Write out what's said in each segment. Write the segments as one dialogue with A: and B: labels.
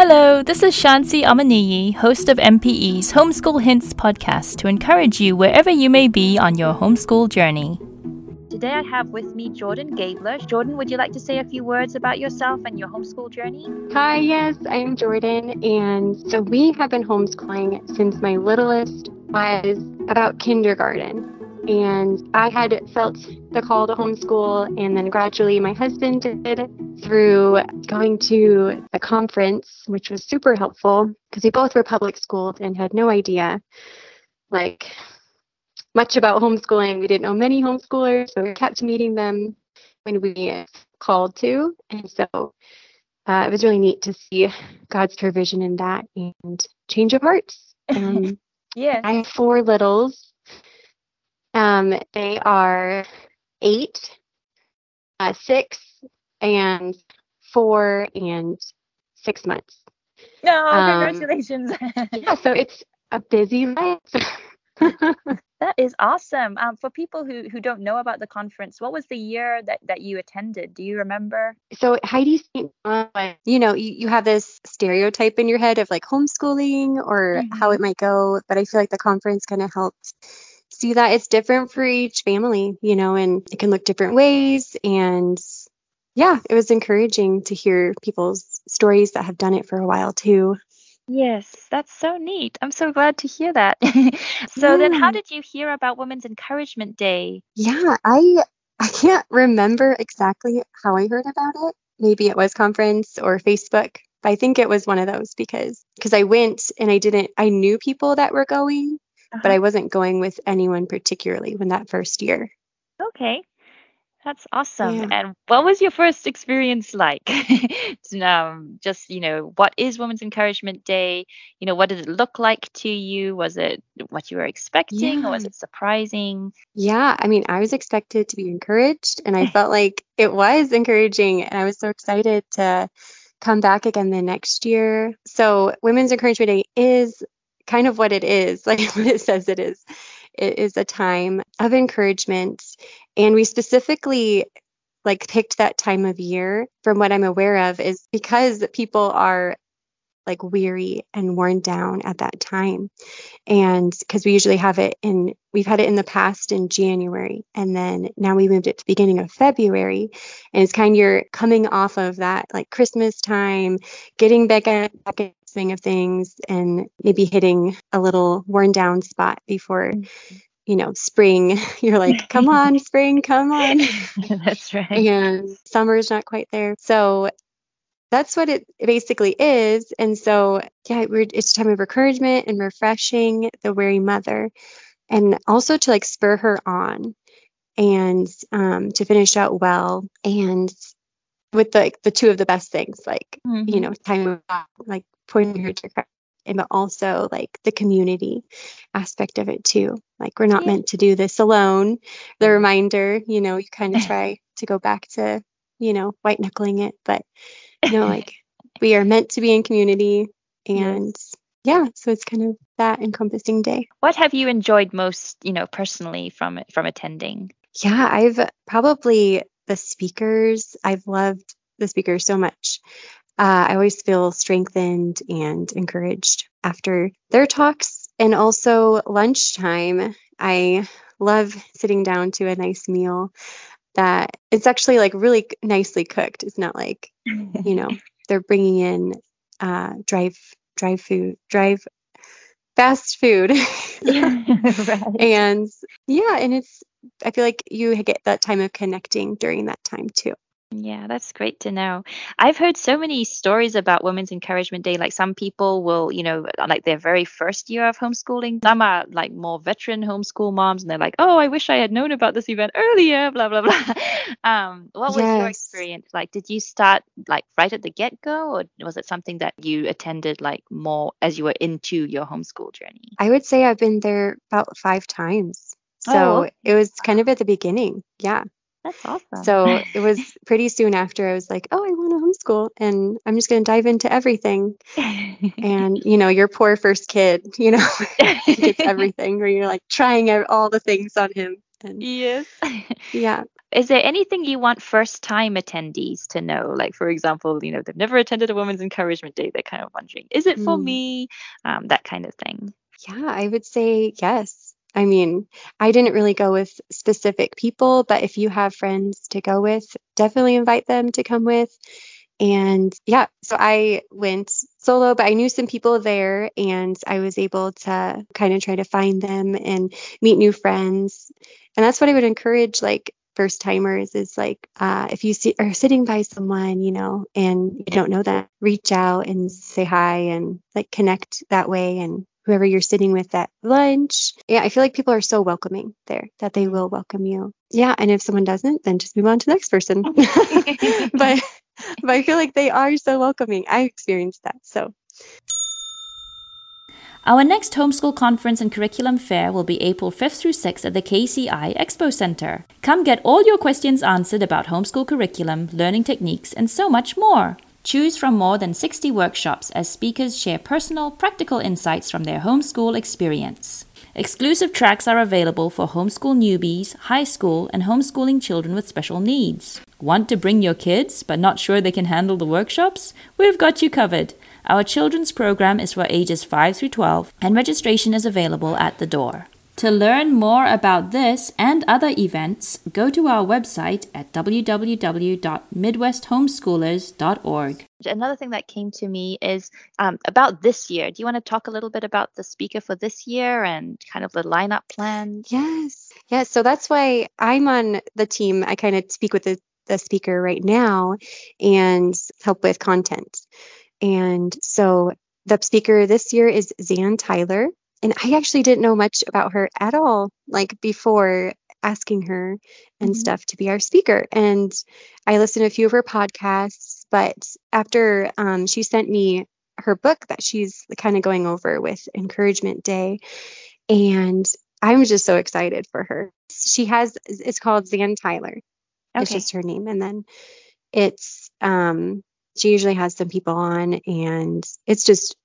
A: Hello, this is Shansi Amaniyi, host of MPE's Homeschool Hints podcast to encourage you wherever you may be on your homeschool journey. Today I have with me Jordan Gabler. Jordan, would you like to say a few words about yourself and your homeschool journey?
B: Hi, yes, I'm Jordan. And so we have been homeschooling since my littlest was about kindergarten. And I had felt the call to homeschool, and then gradually my husband did through going to a conference, which was super helpful because we both were public schooled and had no idea like much about homeschooling. We didn't know many homeschoolers, so we kept meeting them when we called to. And so uh, it was really neat to see God's provision in that and change of hearts. Um,
A: yeah.
B: I have four littles. Um, they are eight, uh, six, and four and six months.
A: No, um, congratulations.
B: yeah, so it's a busy life.
A: that is awesome. Um, for people who, who don't know about the conference, what was the year that, that you attended? Do you remember?
B: So Heidi St. you know, you, you have this stereotype in your head of like homeschooling or mm-hmm. how it might go, but I feel like the conference kind of helped see that it's different for each family, you know, and it can look different ways. And yeah, it was encouraging to hear people's stories that have done it for a while too.
A: Yes, that's so neat. I'm so glad to hear that. so yeah. then how did you hear about Women's Encouragement Day?
B: Yeah, I I can't remember exactly how I heard about it. Maybe it was conference or Facebook, but I think it was one of those because because I went and I didn't I knew people that were going, uh-huh. but I wasn't going with anyone particularly when that first year.
A: Okay. That's awesome. Yeah. And what was your first experience like? um, just, you know, what is Women's Encouragement Day? You know, what did it look like to you? Was it what you were expecting yeah. or was it surprising?
B: Yeah, I mean, I was expected to be encouraged and I felt like it was encouraging and I was so excited to come back again the next year. So, Women's Encouragement Day is kind of what it is, like what it says it is. It is a time of encouragement. And we specifically like picked that time of year from what I'm aware of is because people are like weary and worn down at that time. And because we usually have it in, we've had it in the past in January, and then now we moved it to beginning of February. And it's kind of you're coming off of that like Christmas time, getting back, at, back in swing of things, and maybe hitting a little worn down spot before. Mm-hmm you know, spring, you're like, come on, spring, come on.
A: that's right.
B: And summer's not quite there. So that's what it basically is. And so, yeah, it's a time of encouragement and refreshing the weary mother, and also to like spur her on and um, to finish out well. And with the, like the two of the best things, like mm-hmm. you know, time of like pointing her to Christ but also like the community aspect of it too. Like we're not yeah. meant to do this alone. The reminder, you know, you kind of try to go back to, you know, white knuckling it, but you know, like we are meant to be in community and yeah, so it's kind of that encompassing day.
A: What have you enjoyed most, you know, personally from from attending?
B: Yeah, I've probably the speakers. I've loved the speakers so much uh, I always feel strengthened and encouraged after their talks. And also, lunchtime, I love sitting down to a nice meal that it's actually like really nicely cooked. It's not like, you know, they're bringing in uh, drive drive food, drive fast food. right. And yeah, and it's I feel like you get that time of connecting during that time too.
A: Yeah, that's great to know. I've heard so many stories about Women's Encouragement Day. Like some people will, you know, like their very first year of homeschooling. Some are like more veteran homeschool moms and they're like, oh, I wish I had known about this event earlier, blah, blah, blah. Um, what was yes. your experience like? Did you start like right at the get go or was it something that you attended like more as you were into your homeschool journey?
B: I would say I've been there about five times. So oh, okay. it was kind of at the beginning. Yeah.
A: That's awesome.
B: So it was pretty soon after I was like, oh, I want to homeschool and I'm just going to dive into everything. and, you know, your poor first kid, you know, gets everything where you're like trying out all the things on him.
A: And, yes.
B: yeah.
A: is there anything you want first time attendees to know? Like, for example, you know, they've never attended a Women's Encouragement Day. They're kind of wondering, is it for mm. me? Um, that kind of thing.
B: Yeah, I would say yes. I mean, I didn't really go with specific people, but if you have friends to go with, definitely invite them to come with. And yeah, so I went solo, but I knew some people there and I was able to kind of try to find them and meet new friends. And that's what I would encourage like first timers is like uh, if you see, are sitting by someone, you know, and you don't know them reach out and say hi and like connect that way and whoever you're sitting with at lunch. Yeah, I feel like people are so welcoming there that they will welcome you. Yeah, and if someone doesn't, then just move on to the next person. but but I feel like they are so welcoming. I experienced that. So
C: our next homeschool conference and curriculum fair will be April 5th through 6th at the KCI Expo Center. Come get all your questions answered about homeschool curriculum, learning techniques, and so much more. Choose from more than 60 workshops as speakers share personal, practical insights from their homeschool experience. Exclusive tracks are available for homeschool newbies, high school, and homeschooling children with special needs. Want to bring your kids but not sure they can handle the workshops? We've got you covered. Our children's program is for ages 5 through 12, and registration is available at the door. To learn more about this and other events, go to our website at www.midwesthomeschoolers.org.
A: Another thing that came to me is um, about this year. Do you want to talk a little bit about the speaker for this year and kind of the lineup plan?
B: Yes. Yes. So that's why I'm on the team. I kind of speak with the, the speaker right now and help with content. And so the speaker this year is Zan Tyler and I actually didn't know much about her at all, like before asking her and mm-hmm. stuff to be our speaker. And I listened to a few of her podcasts, but after um, she sent me her book that she's kind of going over with Encouragement Day, and I'm just so excited for her. She has it's called Zan Tyler. Okay. It's just her name, and then it's um she usually has some people on, and it's just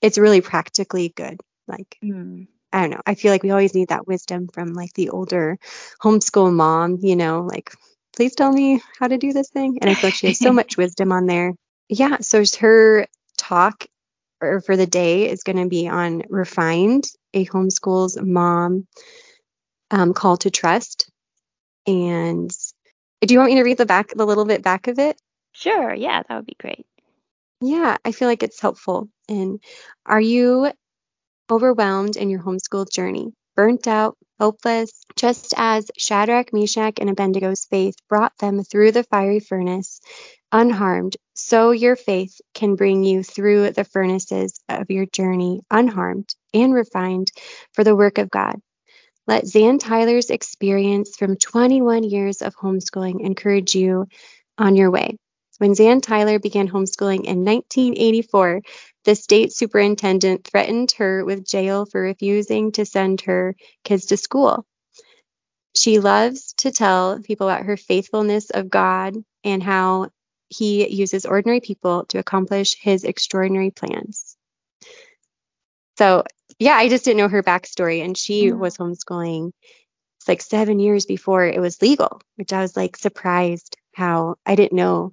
B: it's really practically good. Like, mm. I don't know. I feel like we always need that wisdom from like the older homeschool mom, you know, like, please tell me how to do this thing. And I feel like she has so much wisdom on there. Yeah. So her talk or for the day is going to be on refined, a homeschool's mom um, call to trust. And do you want me to read the back, the little bit back of it?
A: Sure. Yeah, that would be great.
B: Yeah, I feel like it's helpful. And are you overwhelmed in your homeschool journey, burnt out, hopeless, just as Shadrach, Meshach, and Abednego's faith brought them through the fiery furnace unharmed, so your faith can bring you through the furnaces of your journey unharmed and refined for the work of God. Let Zan Tyler's experience from 21 years of homeschooling encourage you on your way. When Zan Tyler began homeschooling in 1984, the state superintendent threatened her with jail for refusing to send her kids to school. She loves to tell people about her faithfulness of God and how he uses ordinary people to accomplish his extraordinary plans. So, yeah, I just didn't know her backstory. And she mm. was homeschooling it's like seven years before it was legal, which I was like surprised how I didn't know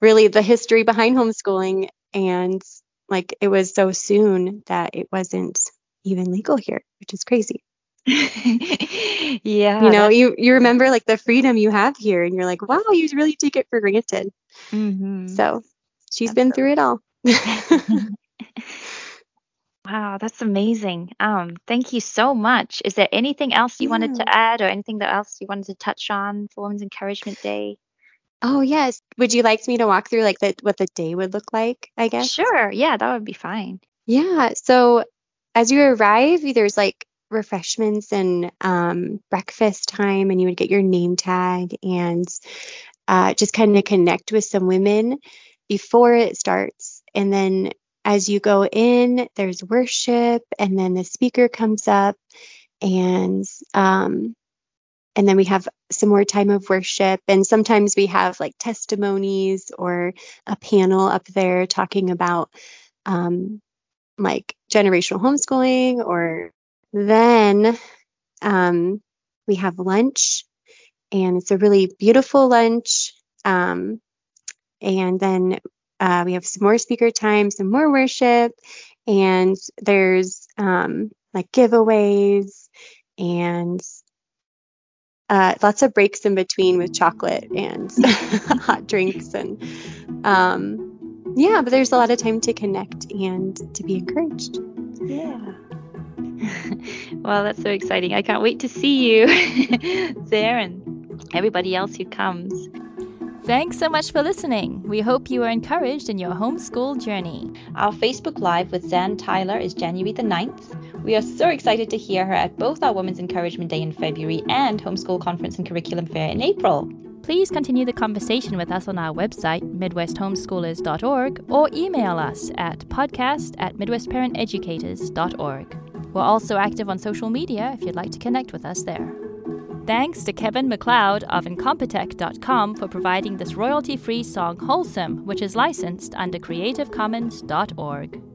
B: really the history behind homeschooling. And like it was so soon that it wasn't even legal here, which is crazy.
A: yeah.
B: You know, you you remember like the freedom you have here and you're like, wow, you really take it for granted. Mm-hmm. So she's been through it all.
A: wow, that's amazing. Um, thank you so much. Is there anything else you yeah. wanted to add or anything that else you wanted to touch on for Women's Encouragement Day?
B: Oh, yes. Would you like me to walk through like the, what the day would look like, I guess?
A: Sure. Yeah, that would be fine.
B: Yeah. So as you arrive, there's like refreshments and um, breakfast time, and you would get your name tag and uh, just kind of connect with some women before it starts. And then as you go in, there's worship, and then the speaker comes up and um, and then we have some more time of worship. And sometimes we have like testimonies or a panel up there talking about um, like generational homeschooling or then um, we have lunch. And it's a really beautiful lunch. Um, and then uh, we have some more speaker time, some more worship, and there's um, like giveaways and uh, lots of breaks in between with chocolate and hot drinks and um, yeah but there's a lot of time to connect and to be encouraged
D: yeah well that's so exciting i can't wait to see you there and everybody else who comes
A: Thanks so much for listening. We hope you are encouraged in your homeschool journey.
D: Our Facebook Live with Zan Tyler is January the 9th. We are so excited to hear her at both our Women's Encouragement Day in February and Homeschool Conference and Curriculum Fair in April.
A: Please continue the conversation with us on our website, MidwestHomeschoolers.org, or email us at podcast at MidwestParentEducators.org. We're also active on social media if you'd like to connect with us there. Thanks to Kevin MacLeod of Incompetech.com for providing this royalty free song Wholesome, which is licensed under CreativeCommons.org.